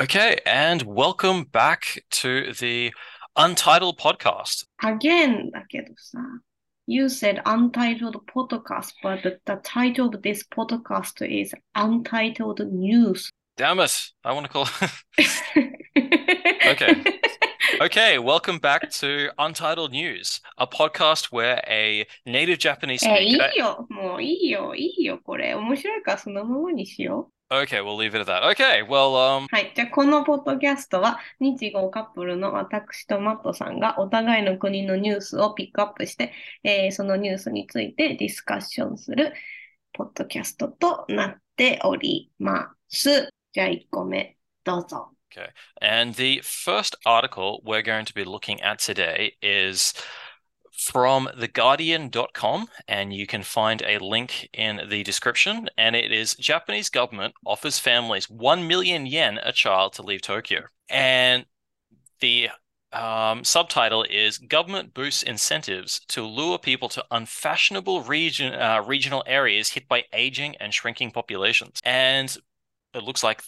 Okay, and welcome back to the Untitled Podcast. Again だけどさ、You said untitled podcast, but the, the title of this podcast is Untitled News. Damn it, I want to call. okay. Okay, welcome back to Untitled News, a podcast where a native Japanese え、い speaker. いよ。もういいよ。いいよ。これ。面白いからそのままにしよう。 Okay, we'll leave it at that. Okay, well, um, はい。じゃあ、このポッドキャストは、日豪カップルの私とマットさんがお互いの国のニュースをピックアップして、えーそのニュースについてディスカッションするポッドキャストとなっております。じゃあ、1個目、どうぞ。and the first article we're going to be looking at today is from theguardian.com and you can find a link in the description and it is Japanese government offers families 1 million yen a child to leave Tokyo and the um, subtitle is government boosts incentives to lure people to unfashionable region uh, regional areas hit by aging and shrinking populations and it looks like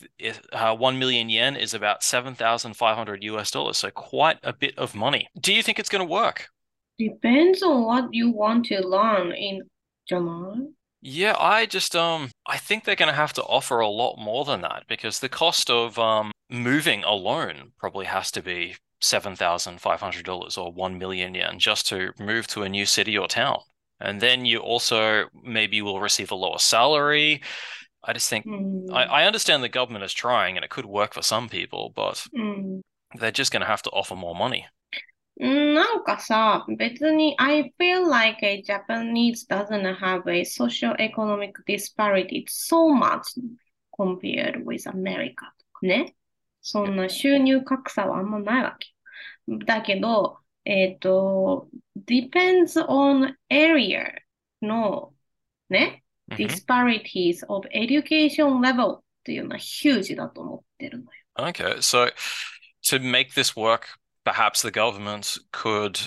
uh, 1 million yen is about 7,500 US dollars. So quite a bit of money. Do you think it's going to work? Depends on what you want to learn in Jamal. Yeah, I just um I think they're going to have to offer a lot more than that because the cost of um moving alone probably has to be seven thousand five hundred dollars or one million yen just to move to a new city or town, and then you also maybe will receive a lower salary. I just think mm. I, hmm. I, understand the government is trying and it could work for some people, but mm. they're just going to have to offer more money. うんなんかさ、別に I feel like a Japanese doesn't have a socio-economic disparity so much compared with America とかね。そんな収入格差はあんまないわけ。だけど、えっと、depends on area のね、 Mhm. disparities of education level っていうのは huge だと思ってるのよ。 Okay, so to make this work, perhaps the government could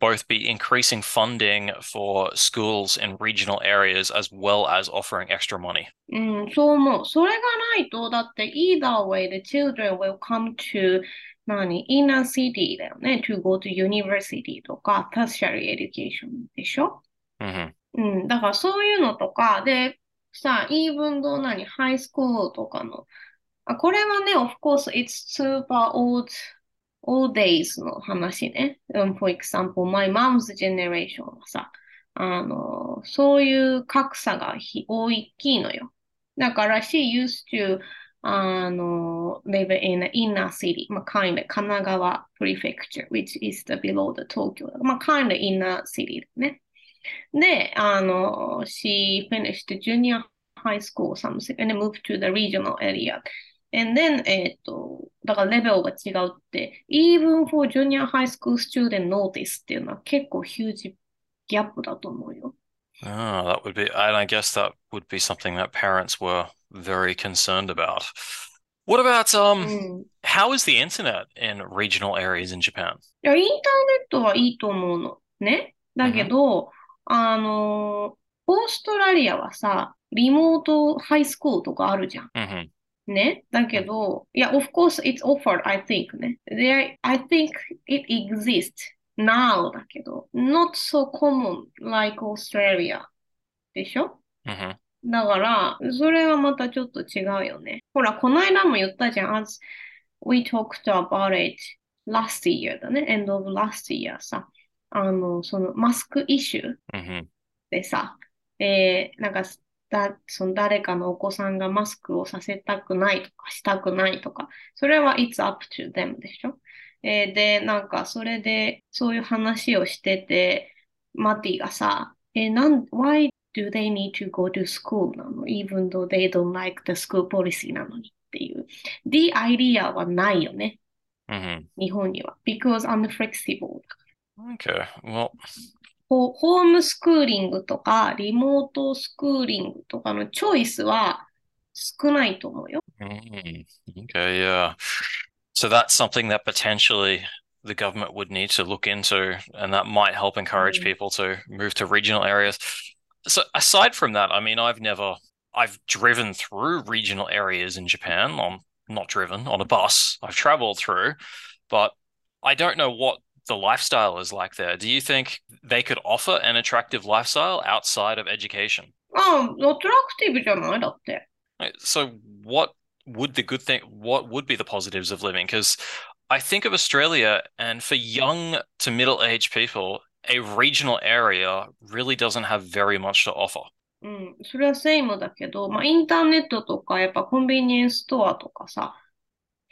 both be increasing funding for schools in regional areas as well as offering extra money. うん、そう思う。それがないと、だって either way the children will come to 何 inner city だよね。to go to university とか tertiary education でしょ hmm うん、だからそういうのとか、で、さ、even though 何、ハイスクールとかの、あ、これはね、of course, it's super old, old days の話ね。うん、for example, my mom's generation はさ、あの、そういう格差がひ大きいのよ。だから、she used to, あの、live in an inner city, まあ、kind of 神奈川 prefecture, which is the below the Tokyo. まあ、kind of inner city だね。で、あの、she finished junior high school or something and moved to the regional area. And then, えっと、だからレベルが違うって、even for junior high school student notice っていうのは結構 huge ギャップだと思うよ。Oh, that would be, and I guess that would be something that parents were very concerned about. What about う um, ん。い how is the internet in regional areas in Japan? や、インターネットはいいと思うの。ね。だけど、あの、オーストラリアはさ、リモートハイスクールとかあるじゃん。hmm ね。だけど、いや、of course it's offered, I think ね。There, I think it exists now だけど、not so common like Australia でしょ hmm だから、それはまたちょっと違うよね。ほら、この間も言ったじゃん。as we talked about it last year だね。end of last year さ。あの、そのマスクイシュー hmm でさ、えーなんか、だ、その誰かのお子さんがマスクをさせたくないとか、したくないとか、それは it's up to them でしょえーで、なんか、それで、そういう話をしてて、マティがさ、えーなん、why do they need to go to school なの ?even though they don't like the school policy なのにっていう。the idea はないよね。hmm 日本には。because から Okay, well, ホホームスクーリングとか、リモートスクーリングとかのチョイスは少ないと思うよ。 mm, okay, yeah. So that's something that potentially the government would need to look into, and that might help encourage Mm. people to move to regional areas. So aside from that, I mean, I've never, I've driven through regional areas in Japan on not driven on a bus. I've traveled through, but I don't know what the lifestyle is like there. Do you think they could offer an attractive lifestyle outside of education? ああ、アトラクティブじゃないだって。 Right, So, what would the good thing, what would be the positives of living? Because I think of Australia, and for young to middle aged people, a regional area really doesn't have very much to offer. うん、それはセイムだけど、まあ、インターネットとか、やっぱコンビニエンスストアとかさ、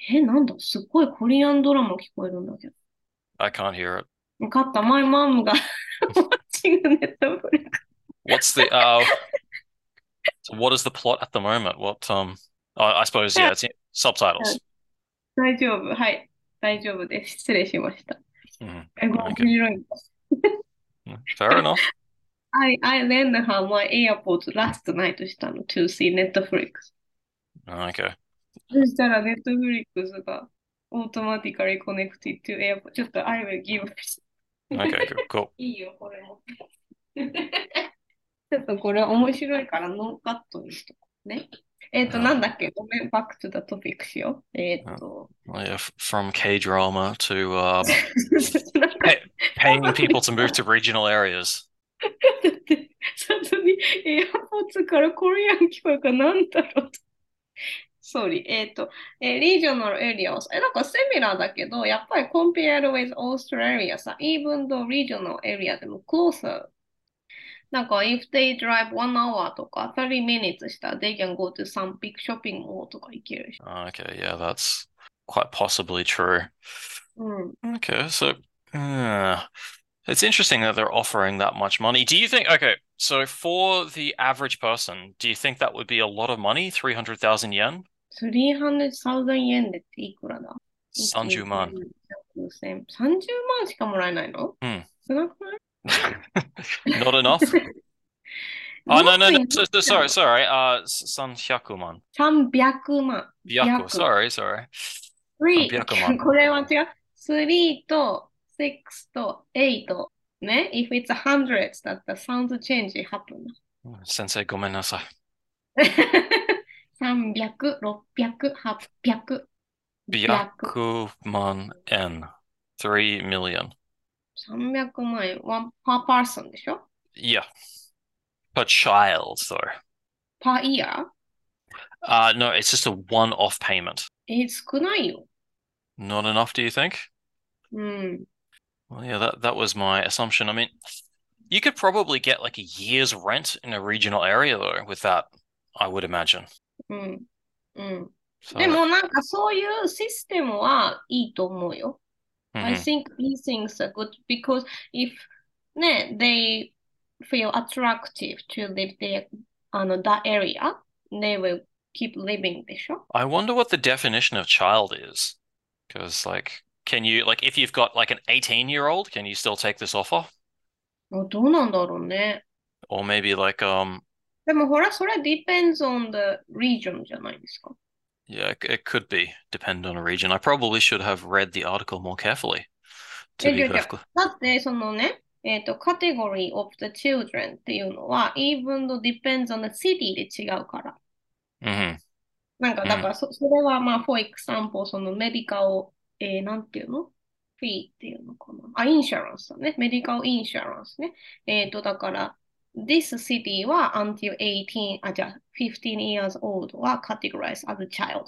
え、なんだ、すっごいコリアンドラマ聞こえるんだけど。 I can't hear it. What my mom got watching Netflix. What's the uh, so what is the plot at the moment? What um oh, I suppose yeah, it's in, subtitles. 大丈夫、はい、大丈夫です。失礼しました。Mm, okay. Fair enough. I, I lent her my AirPods last night したの to see Netflix. Okay. そしたら automatically connected to AirPods. ちょっと I will give Okay, cool. いいよ、これも。ちょっとこれ面白いからノーカットにしとこうね。えっと、うんなんだっけごめん、バックトゥザトピックしよう。えっと、Well, yeah, from K-drama to um paying people to move to regional areas. だって、外にエアポーツからコリアン聞こえるからなんだろうと。Sorry. えっと、えー、リージョナルエリアはさ、え、なんかセミラーだけど、やっぱり compared with Australia さ、even though regional area でも closer。なんか、if they drive one hour とか30 minutes したら、they can go to some big shopping mall とか行けるし。 Okay, yeah, that's quite possibly true. うん。 Okay, so uh, it's interesting that they're offering that much money. Do you think, okay, so for the average person, do you think that would be a lot of money? 300,000 yen? 300,000円でっていくらだ30万。30万しかもらえないのうん少なくない Not enough? Oh, no, no, no. Nothing. So, so- sorry, sorry. Uh, 300万.300万。Byaku, Byaku. sorry, sorry. 3 300万これは違う。3と6と8。ね ?if it's hundreds だったら sound change happen. Sensei, ごめんなさい。300、600、800。 Byaku man en. 3 million. 300万円。one per person でしょ Yeah. Per child, though. per year? Uh, no, it's just a one-off payment. え、少ないよ。 Not enough, do you think? うん。 Well, yeah, that, that was my assumption. I mean, you could probably get like a year's rent in a regional area, though, with that, I would imagine. うん。うん。 So, でもなんかそういうシステムはいいと思うよ。I mhm. think these things are good because if ね、they feel attractive to live there, あの、that area, they will keep living でしょ I wonder what the definition of child is. Because, like, can you, like, if you've got like an 18-year-old, can you still take this offer? あどうなんだろうね。 Or maybe like, um, でもほら、それ depends on the region じゃないですか。yeah, it, could be, depend on a region. I probably should have read the article more carefully. だってそのね、えっと、category of the children っていうのは even though depends on the city で違うから。hmm なんか、だからそ、それはまあ、for example、そのメディカル、えー、なんていうのフィーっていうのかな。あ、インシュランスだね。メディカルインシュランスね。えっと、だから、this city は until 18、あ、じゃあ、15 years old は categorized as a child。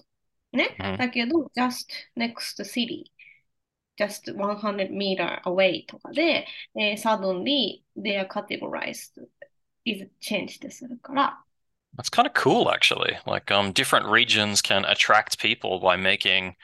ね。うんだけど、just next city、just 100 meter away とかで、えー、suddenly they are categorized is changed するから、 That's kind of cool, actually. Like, um, different regions can attract people by making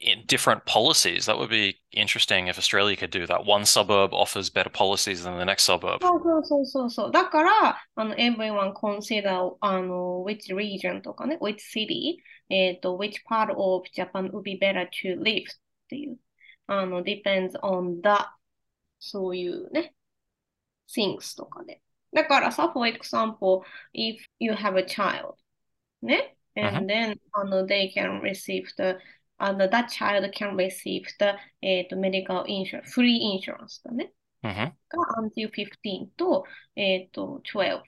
i- different policies. That would be interesting if Australia could do that. One suburb offers better policies than the next suburb. そうそうそうそうそう。だから、あの、everyone consider, あの、which region とかね、which city, えっと、which part of Japan would be better to live っていう。あの、depends on the, そういうね、things とかで。だからさ、for example, if you have a child, ね、and then, あの、they can receive the, あの、that child can receive the, えっと、medical insurance, free insurance だね。 hmm が until 15と、えっと、12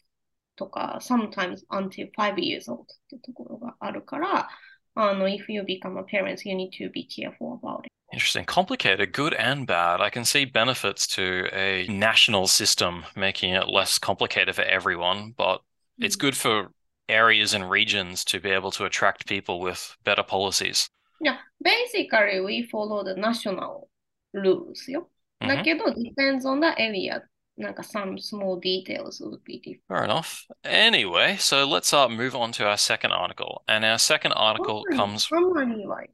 とか、sometimes until 5 years old ってところがあるから、 あの、if you become a parent, you need to be careful about it. Interesting. Complicated, good and bad. I can see benefits to a national system, making it less complicated for everyone, but it's good for areas and regions to be able to attract people with better policies. Yeah, basically we follow the national rules よ。だ Mhm. けど、depends on the area. なんか some small details would be different. Fair enough. Anyway, so let's uh, move on to our second article. And our second article comes summary は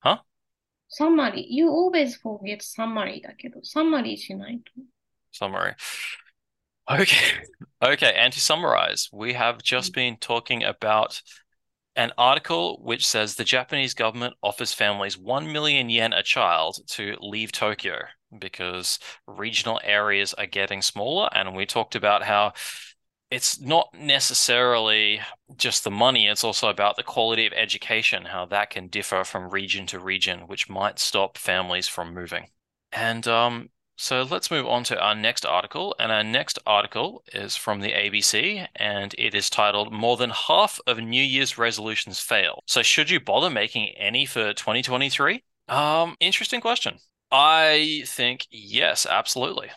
Huh? summary. You always forget summary だけど、summary しないと。 summary. Okay. Okay, and to summarize, we have just been talking about an article which says the Japanese government offers families 1 million yen a child to leave Tokyo because regional areas are getting smaller. And we talked about how it's not necessarily just the money, it's also about the quality of education, how that can differ from region to region, which might stop families from moving. And um, so let's move on to our next article. And our next article is from the ABC and it is titled More Than Half of New Year's Resolutions Fail. So, should you bother making any for 2023? Um, interesting question. I think yes, absolutely.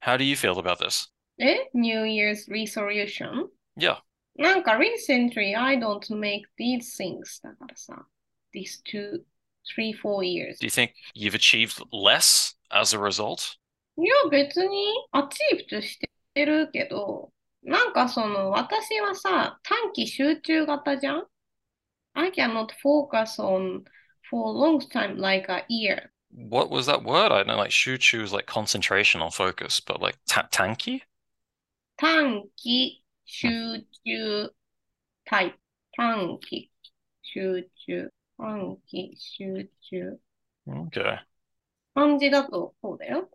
How do you feel about this? え ?New Year's resolution? Yeah. なんか recently I don't make these things だからさ。these two, three, four years. Do you think you've achieved less as a result? いや、別にアチーブしてるけど、なんかその私はさ、短期集中型じゃん ?I cannot focus on for a long time, like a year. What was that word? I know like shuchu is like concentration or focus, but like ta tanki? 短期集中タイプ。短期集中。短期集中。 Okay. 漢字だとこうだよ。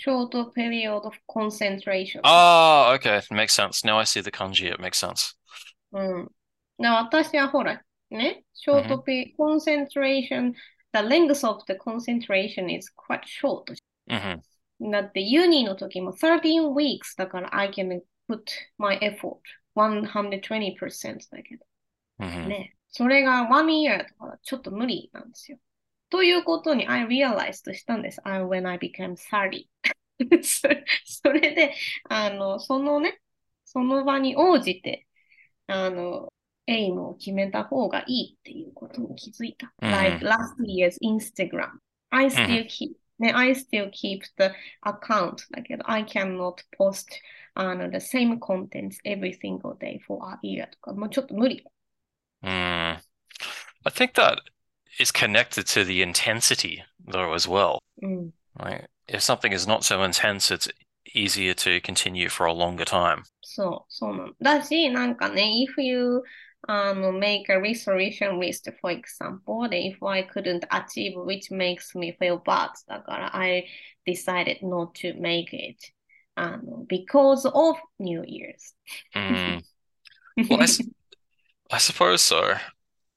short period of concentration. Ah, okay. Makes sense. Now I see the kanji. It makes sense. うん。で私はほら、ね、short period concentration, the length of the concentration is quite short. hmm だって、ユニの時も13 weeks だから I can put my effort 120%だけど hmm ね。それが1 year とかちょっと無理なんですよ。ということに I realized したんです。I, when I became 30. そそれで、あの、そのね、その場に応じて、あの、エイムを決めた方がいいっていうことに気づいた。うん Like last year's Instagram. I still keep, ね、I still keep the account だけど、I cannot post あの the same contents every single day for a year とか、もうちょっと無理。Mm. I think that is connected to the intensity, though, as well. うん。 Right? If something is not so intense, it's easier to continue for a longer time. そう、そうなの。だし、なんかね、if you あの make a resolution list, for example, then if I couldn't achieve, which makes me feel bad, だから I decided not to make it あの because of New Year's. Mm. Well, I, s- I suppose so.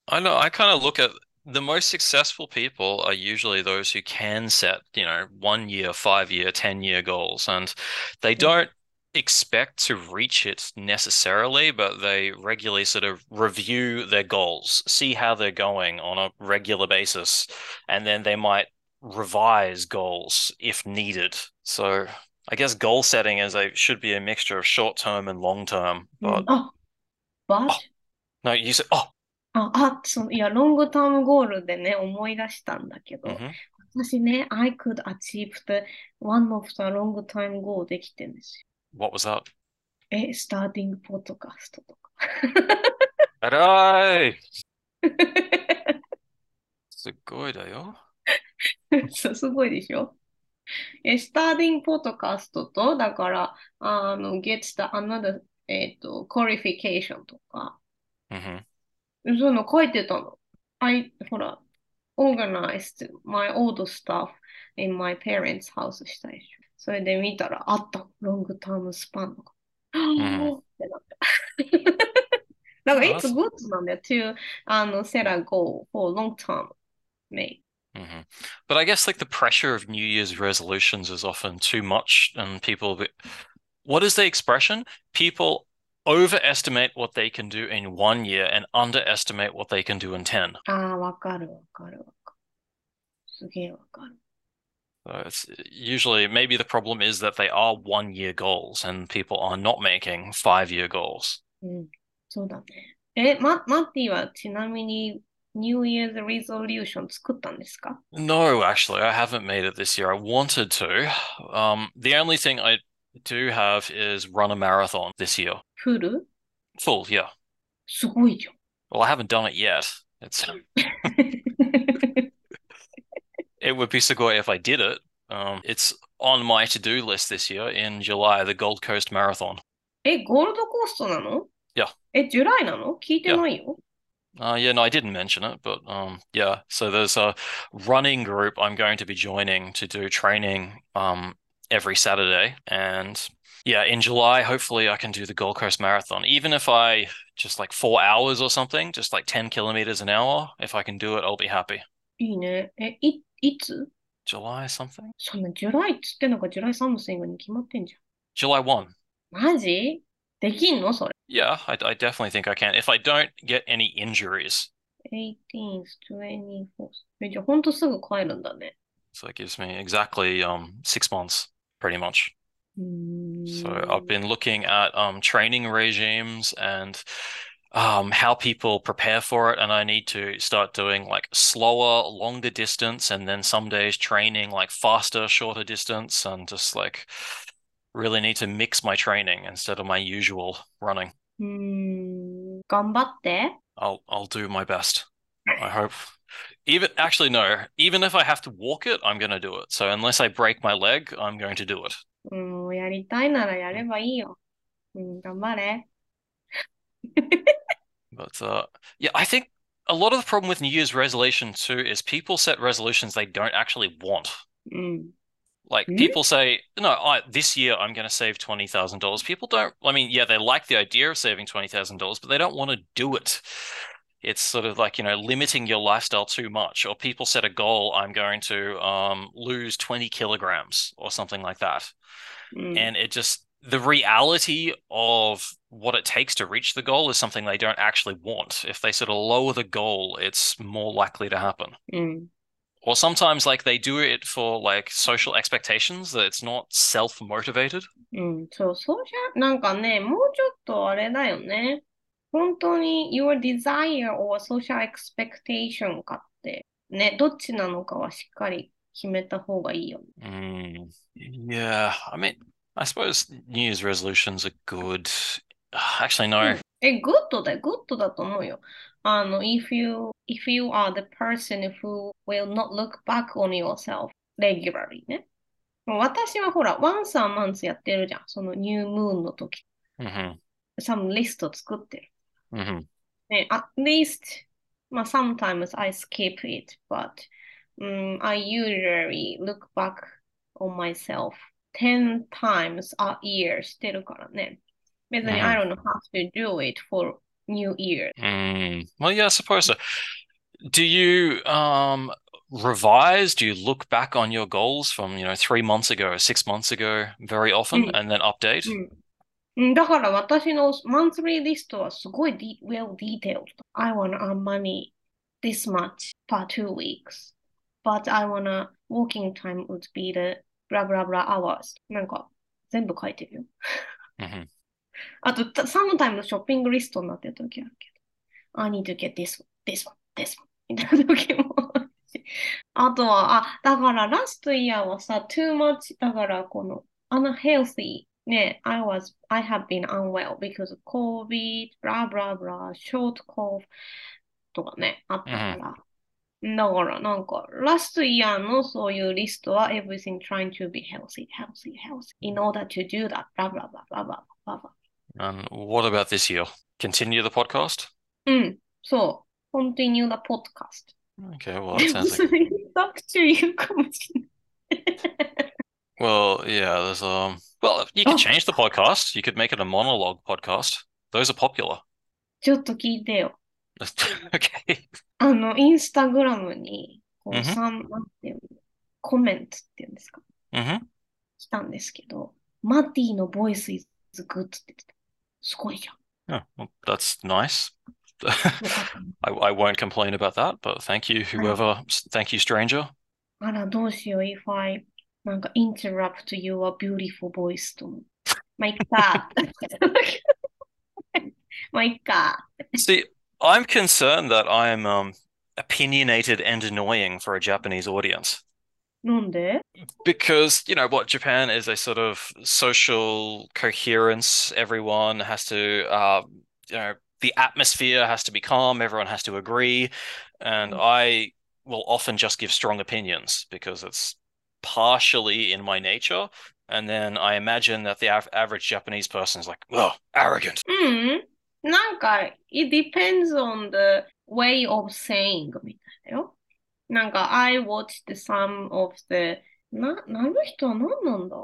I know, I kind of look at the most successful people are usually those who can set, you know, one year, five year, 10 year goals, and they don't expect to reach it necessarily, but they regularly sort of review their goals, see how they're going on a regular basis, and then they might revise goals if needed. So I guess goal setting is a should be a mixture of short term and long term, but mm. oh, あ、but? Oh, no, you said, oh, あ、あ、そう、いや、ロングタームゴールでね、思い出したんだけど、mhm. 私ね、I could achieve the one of the long time goal できてんですよ。What was that? え、スターティングポッドキャストとか。Arai! すごいだよ。そうすごいでしょ？え、スターティングポッドキャストと、だから、あの、get the another, えっと、qualification とか、Mhm. そういうの書いてたの。I, ほら、organized my old stuff in my parents' house したでしょ。それで見たら、あった、ロングタームスパンとか。んってなった。だから、あ it's good なんだよ、to, あの、set a goal for long term, maybe. hmm But I guess like the pressure of New Year's resolutions is often too much, and people. be- What is the expression? People overestimate what they can do in one year and underestimate what they can do in 10. ああ、わかるわかるわかる。すげえわかる。 So it's usually maybe the problem is that they are one year goals and people are not making five year goals. うん、そうだね。え、マ、マッティはちなみに New Year's Resolution 作ったんですか No, actually, I haven't made it this year. I wanted to. Um, the only thing I do have is run a marathon this year. フル Full, yeah. すごいじ Well, I haven't done it yet. It's ゃん。 it would be sugoi if I did it. Um, it's on my to-do list this year in July, the Gold Coast Marathon. え、ゴールドコーストなの Yeah. え、ジュライなの聞いてないよ。 Uh, yeah, no, I didn't mention it, but um, yeah. So there's a running group I'm going to be joining to do training um every Saturday, and yeah, in July, hopefully I can do the Gold Coast Marathon. Even if I just like four hours or something, just like 10 kilometers an hour, if I can do it, I'll be happy. いいね。え、い、いつ July something? そんな、ジュライっつってんのか、ジュライサムシングに決まってんじ July 1. ゃん。マジできんのそれ。 Yeah, I, I definitely think I can. If I don't get any injuries. 18th, 24th. え、じゃあほんとすぐ帰るんだね。 So it gives me exactly um six months, pretty much. So I've mm. been looking at um, training regimes and um, how people prepare for it, and I need to start doing like slower, longer distance, and then some days training like faster, shorter distance, and just like really need to mix my training instead of my usual running. Hmm, eh? I'll I'll do my best. I hope. Even actually no, even if I have to walk it, I'm going to do it. So unless I break my leg, I'm going to do it. うん、やりたいならやればいいよ。うん、頑張れ。 But uh, yeah, I think a lot of the problem with New Year's resolution too is people set resolutions they don't actually want. うん。 Like Hmm? people say, no, I, this year I'm going to save twenty thousand dollars. People don't. I mean, yeah, they like the idea of saving twenty thousand dollars, but they don't want to do it. It's sort of like you know limiting your lifestyle too much. Or people set a goal, I'm going to um, lose twenty kilograms or something like that. うん。 and it just the reality of what it takes to reach the goal is something they don't actually want. If they sort of lower the goal, it's more likely to happen. うん。 Or sometimes like they do it for like social expectations that it's not self-motivated. うん。そう、そうじゃ、なんかね、もうちょっとあれだよね。 本当に your desire or social expectation かって、ね、どっちなのかはしっかり決めた方がいいよね。Mm, yeah, I mean, I suppose New Year's resolutions are good. Actually, no. え、グッドだよ、グッドだと思うよ。あの、if you, if you are the person who will not look back on yourself regularly ね。私はほら、once a month やってるじゃん。そのニュームーンの時。hmm サムリスト作ってる。hmm ね、at least, まあ、sometimes I skip it, but、um, I usually look back on myself 10 times a year してるからね。別に I don't have to do it for New Year. Mm. Well, yeah, I suppose so. Do you um revise? Do you look back on your goals from, you know, three months ago, six months ago very often Mm. and then update? うん うん。だから私の monthly リストはすごい de well detailed. I wanna earn money this much per two weeks. But I wanna working time would be the blah blah blah hours. なんか全部書いてるよ。hmm あと、た sometimes ショッピングリストになってる時あるけど。I need to get this one, this one, this one. みたいな時もあるし。あとは、あ、だからラストイヤーはさ、too much だからこの unhealthy ね、I was, I have been unwell because of COVID, blah blah blah, short cough とかね、あったから。だからなんか、ラストイヤーのそういうリストは everything trying to be healthy, healthy, healthy in order to do that, blah blah blah blah blah blah blah. And what about this year? Continue the podcast? うん、そう。continue the podcast. Okay, well, で that も sounds そ like れバクチュー言うかもしれない。 well, yeah, there's um well, you could Oh. change the podcast. You could make it a monologue podcast. Those are popular. ちょっと聞いてよ。 Okay. あの、インスタグラムに、こう、うんふんさん、なんていうの、コメントっていうんですか、 hmm 来たんですけど、マティのボイス is good って言ってた。 すごいじゃん。 Oh, well, that's nice. よかったね I, I won't complain about that, but thank you, whoever. Thank you, stranger. あら、どうしよう、if I なんか interrupt your beautiful voice と思う。まあ、いっか。まあ、いっか。 See, I'm concerned that I'm um, opinionated and annoying for a Japanese audience. なんで Because, you know, what Japan is a sort of social coherence. Everyone has to, uh, you know, the atmosphere has to be calm, everyone has to agree. And Mm. I will often just give strong opinions because it's partially in my nature. And then I imagine that the av- average Japanese person is like, oh, arrogant. Mm, なんか、it depends on the way of saying みたいだよ。なんか、I watched some of the な、なる人は何なんだ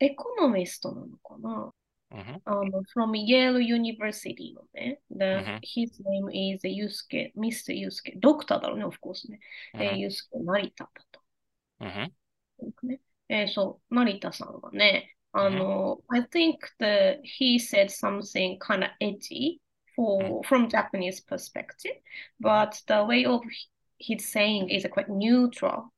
エコノミストなのかな Mm-hmm. Um, from Yale University のね。The, mm-hmm. His name is Yusuke, Mr. Eh, Yusuke. ドクターだろうね、of course ね。Mm-hmm. ユースケ・成田だと。Mm-hmm. Uh, so Narita-san はね、あの、mm-hmm. I think that he said something kind of edgy for mm-hmm. from Japanese perspective, mm-hmm. but the way of his saying is quite neutral,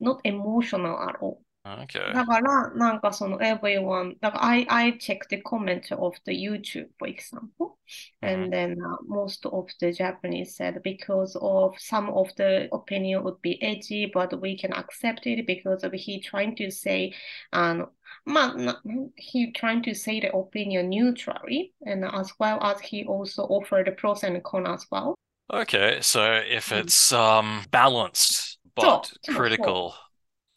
not emotional at all. Okay. だから、なんかその everyone, だから I, I checked the comment of the YouTube, for example, and then uh, most of the Japanese said because of some of the opinion would be edgy, but we can accept it because of he trying to say, あの、まあ、な he trying to say the opinion neutrally, and as well as he also offered the pros and cons as well. Okay, so if Mm. it's um balanced but So, so, so. critical,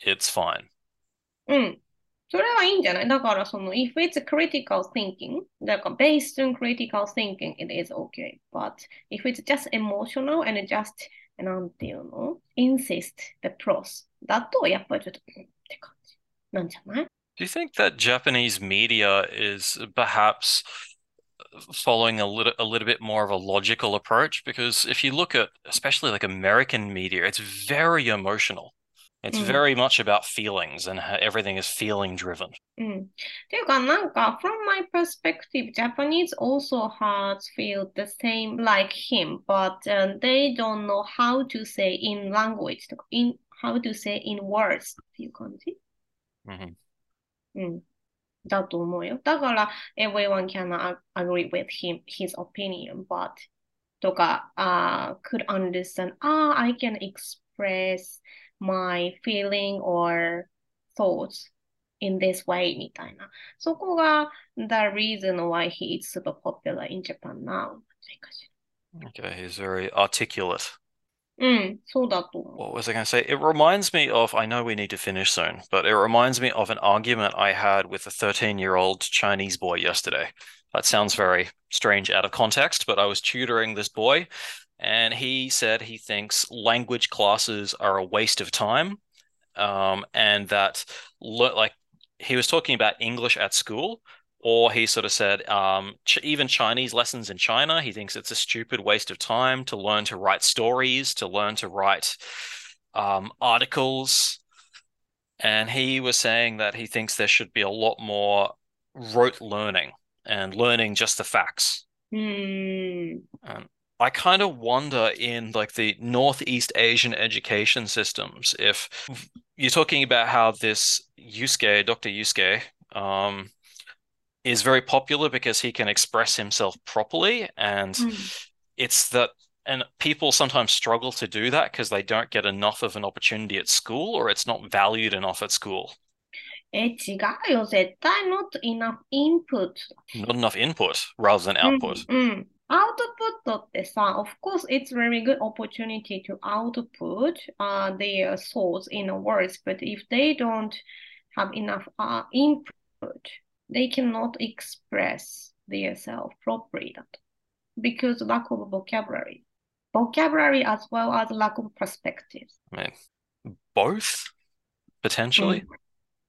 it's fine. うん。それはいいんじゃないだから、その、if it's critical thinking, だから、based on critical thinking, it is okay. But if it's just emotional and just, なんていうの insist the pros, だと、やっぱりちょっと、うんって感じなんじゃない Do you think that Japanese media is perhaps following a little a little bit more of a logical approach? Because if you look at especially like American media, it's very emotional. It's Mm. very much about feelings and how everything is feeling driven. うん。っていうか、なんか、from my perspective, Japanese also has feel the same like him, but、they don't know how to say in language とか、in, how to say in words っていう感じ Mhm. うん。だと思うよ。だから、everyone can ag- agree with him, his opinion, but とか、uh, could understand, ah, I can express my feeling or thoughts in this way みたいな。そこが the reason why he is super popular in Japan now. かし Okay, he's very articulate. らうん、そうだと思う。 What was I going to say? It reminds me of, I know we need to finish soon, but it reminds me of an argument I had with a 13 year old Chinese boy yesterday. That sounds very strange out of context, but I was tutoring this boy, and he said he thinks language classes are a waste of time, um, and that, like, he was talking about English at school, or he sort of said, um, ch even Chinese lessons in China, he thinks it's a stupid waste of time to learn to write stories, to learn to write um, articles. And he was saying that he thinks there should be a lot more rote learning and learning just the facts. うーん。And I kind of wonder in like the Northeast Asian education systems if you're talking about how this Yusuke, Dr. Yusuke, um, is very popular because he can express himself properly, and うん it's that, and people sometimes struggle to do that because they don't get enough of an opportunity at school or it's not valued enough at school. え、違うよ。絶対 not enough input Not enough input rather than output. うん、うん。 アウトプットってさ、of course it's very good opportunity to output uh, their thoughts in words, but if they don't have enough uh, input, they cannot express their self properly だと。because lack of vocabulary. Vocabulary as well as lack of perspectives. I mean, both potentially.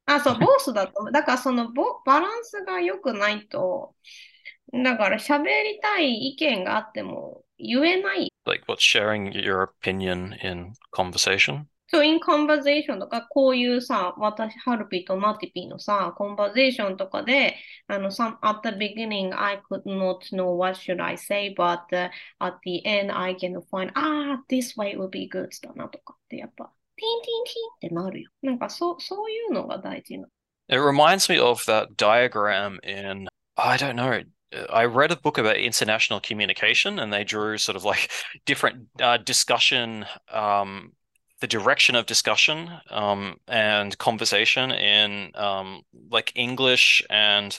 あ、そう、ボースだと思う。だからそのボ、バランスが良くないと、 だから喋りたい意見があっても言えない。 Like what sharing your opinion in conversation. そう、in conversation とか、こういうさ、私、ハルピーとマティピーのさ、コンバゼーションとかで、あの、some, at the beginning, I could not know what should I say, but、uh, at the end, I can find, ah, this way would be good だなとかって、やっぱ、ティンティンティンってなるよ。なんか、そう、そういうのが大事な。It reminds me of that diagram in, I don't know, I read a book about international communication and they drew sort of like different uh, discussion um, the direction of discussion um, and conversation in um, like English and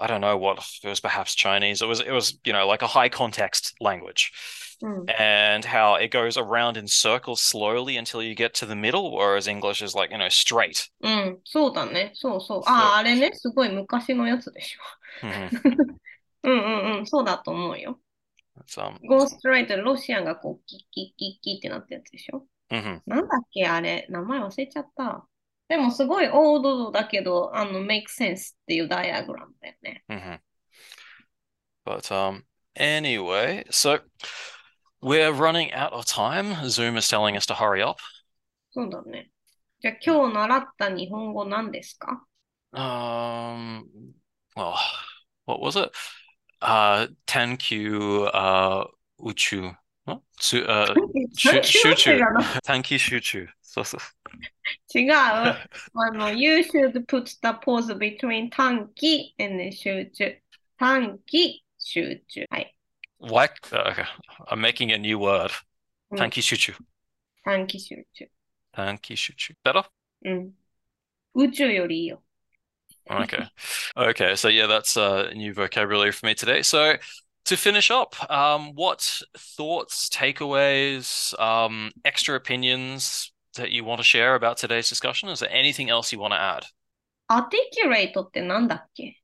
I don't know what it was perhaps Chinese. It was it was you know like a high context language. Mm. And how it goes around in circles slowly until you get to the middle, whereas English is like, you know, straight. うん、そうだね。そうそう。ああ、あれね、すごい昔のやつでしょ。 うんうん、そうだと思うよ。ゴーストライトロシアがこうキッキッキッキッってなったやつでしょ、う、なんだっけあれ、名前忘れちゃった。でもすごいオードだけど、あの、make sense っていうダイアグラムだよね。うん、But、um, anyway, so we're running out of time. Zoom is telling us to hurry up. そうだね。じゃあ今日習った日本語なんですか、um, well, what was it? Uh, Tankyu uh Uchu. Huh? Su uh シュ集中じゃない短期集中。そうそう。違う。あの、you should put the pause between 短期 and then 集中。短期、集中。はい。 Like, uh, okay. I'm making a new word. うん短期集中。短期集中。短期集中。Better? うん。宇宙よりいいよ。 Okay. Okay, so yeah, that's uh, new vocabulary for me today. So to finish up, um, what thoughts, takeaways, um, extra opinions that you want to share about today's discussion? Is there anything else you want to add? articulate ってなんだっけ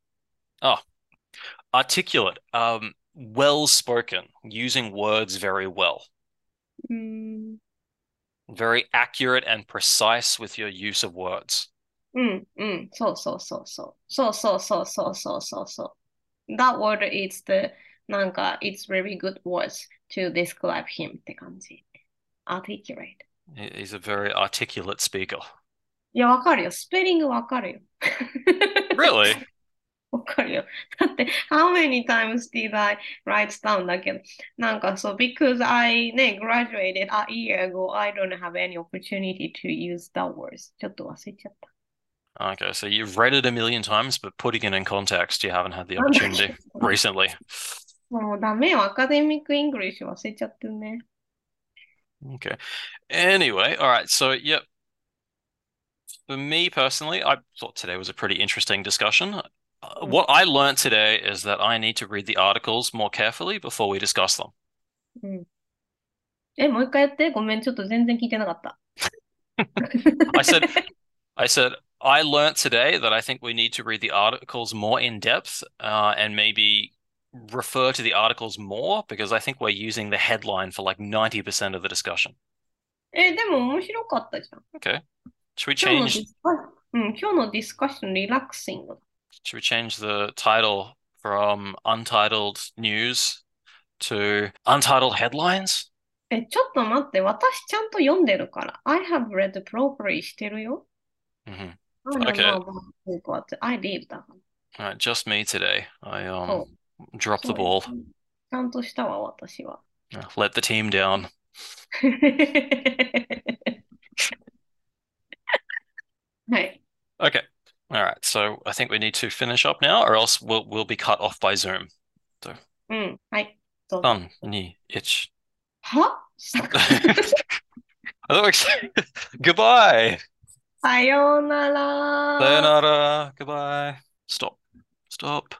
Articulate, um, well spoken, using words very well, うーん。 very accurate and precise with your use of words. うん、うん。そうそうそうそう。そうそうそうそうそうそうそう。That word is the, なんか、it's very good words to describe him って感じ。articulate. He- He's a very articulate speaker. いや、わかるよ。スペリングわかるよ。 Really? わかるよ。だって、how many times did I write down だけど、なんかそう、because I ね、graduated a year ago, I don't have any opportunity to use that words. ちょっと忘れちゃった。 Okay, so you've read it a million times, but putting it in context, you haven't had the なんだっけ opportunity recently. もうダメよ。アカデミック・イングリッシュ忘れちゃってるね。 Okay. Anyway, all right. So, yep. For me personally, I thought today was a pretty interesting discussion. Uh, Mm. what I learned today is that I need to read the articles more carefully before we discuss them. うん。え、もう一回やって。ごめん、ちょっと全然聞いてなかった。 I said, I said, I learned today that I think we need to read the articles more in depth, uh, and maybe refer to the articles more because I think we're using the headline for like 90% of the discussion. え、でも面白かったじゃん。 Okay. Should we 今日のディ change スカッうん、今日のディスカッションリラックシング。 should we change the title from untitled news to untitled headlines? え、ちょっと待って、私ちゃんと読んでるから。I have read properly してるよ。 hmm I don't Okay. know about what I read だか All right, just me today. I ら。 um そう。 dropped そ the うよ ball. ちゃんとしたわ、私は。 Uh, Let the team down. はい。 Okay. All right. So I think we need to finish up now, or else we'll we'll be cut off by Zoom. うん。はい。どうぞ Done. Ni itch. は I thought we said goodbye. Sayonara. Sayonara. Goodbye. Stop. Stop.